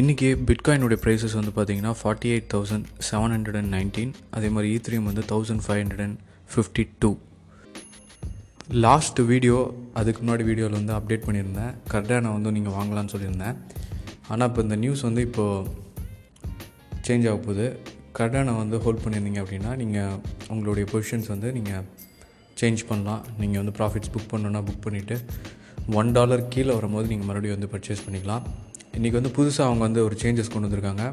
இன்றைக்கி பிட்காயினுடைய ப்ரைஸஸ் வந்து பார்த்தீங்கன்னா forty eight thousand seven hundred and nineteen அதே மாதிரி e ஈத்ரியம் வந்து thousand five hundred and fifty two last video அதுக்கு முன்னாடி வீடியோவில் வந்து அப்டேட் பண்ணியிருந்தேன். கர்டானை வந்து நீங்கள் வாங்கலாம்னு சொல்லியிருந்தேன். ஆனால் இப்போ இந்த நியூஸ் வந்து இப்போது சேஞ்ச் ஆக போகுது. கர்டானை வந்து ஹோல்ட் பண்ணியிருந்தீங்க அப்படின்னா நீங்கள் உங்களுடைய பொசிஷன்ஸ் வந்து நீங்கள் சேஞ்ச் பண்ணலாம். நீங்கள் வந்து ப்ராஃபிட்ஸ் புக் பண்ணணுன்னா புக் பண்ணிவிட்டு ஒன் டாலர் கீழே வரும்போது நீங்கள் மறுபடியும் வந்து பர்ச்சேஸ் பண்ணிக்கலாம். இன்றைக்கி வந்து புதுசாக அவங்க வந்து ஒரு சேஞ்சஸ் கொண்டு வந்திருக்காங்க.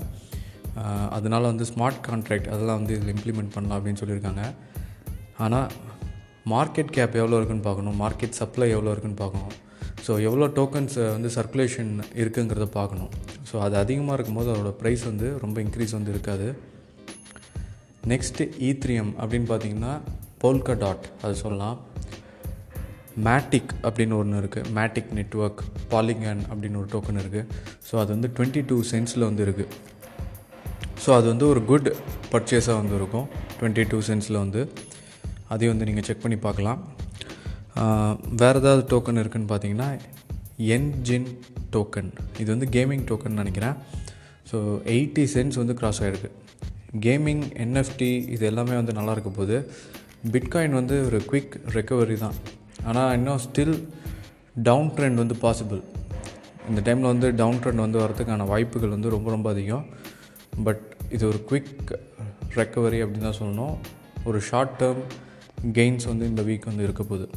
அதனால் வந்து ஸ்மார்ட் கான்ட்ராக்ட் அதெல்லாம் வந்து இதில் இம்ப்ளிமெண்ட் பண்ணலாம் அப்படின்னு சொல்லியிருக்காங்க. ஆனால் மார்க்கெட் கேப் எவ்வளோ இருக்குன்னு பார்க்கணும் மார்க்கெட் சப்ளை எவ்வளோ இருக்குன்னு பார்க்கணும். ஸோ எவ்வளோ டோக்கன்ஸ் வந்து சர்க்குலேஷன் இருக்குங்கிறத பார்க்கணும். ஸோ அது அதிகமாக இருக்கும்போது அதோட ப்ரைஸ் வந்து ரொம்ப இன்க்ரீஸ் வந்து இருக்காது. நெக்ஸ்ட்டு ஈத்ரியம் e அப்படின்னு பார்த்தீங்கன்னா போல்கா டாட் அது சொல்லலாம். மேட்டிக் அப்படின்னு ஒன்று இருக்குது மேட்டிக் நெட்ஒர்க் பாலிகன் அப்படின்னு ஒரு டோக்கன் இருக்குது ஸோ அது வந்து டுவெண்ட்டி டூ சென்ஸில் வந்து இருக்குது ஸோ அது வந்து ஒரு குட் பர்ச்சேஸாக வந்து இருக்கும். டுவெண்ட்டி டூ சென்ஸில் வந்து. அதையும் வந்து நீங்கள் செக் பண்ணி பார்க்கலாம். வேறு ஏதாவது டோக்கன் இருக்குதுன்னு பார்த்தீங்கன்னா என்ஜின் டோக்கன் இது வந்து கேமிங் டோக்கன் நினைக்கிறேன். ஸோ எயிட்டி சென்ட்ஸ் வந்து க்ராஸ் ஆகிருக்கு கேமிங் என்எஃப்டி இது எல்லாமே வந்து நல்லா இருக்க போது பிட்காயின் வந்து ஒரு குவிக் ரெக்கவரி தான். ஆனால் இன்னும் ஸ்டில் டவுன் ட்ரெண்ட் வந்து பாசிபிள் இந்த டைமில் வந்து டவுன் ட்ரெண்ட் வந்து வரதுக்கான வாய்ப்புகள் வந்து ரொம்ப ரொம்ப அதிகம். பட் இது ஒரு குவிக் ரெக்கவரி அப்படின்னு தான் சொல்லணும். ஒரு ஷார்ட் டேர்ம் கெயின்ஸ் வந்து இந்த வீக் வந்து இருக்க போகுது.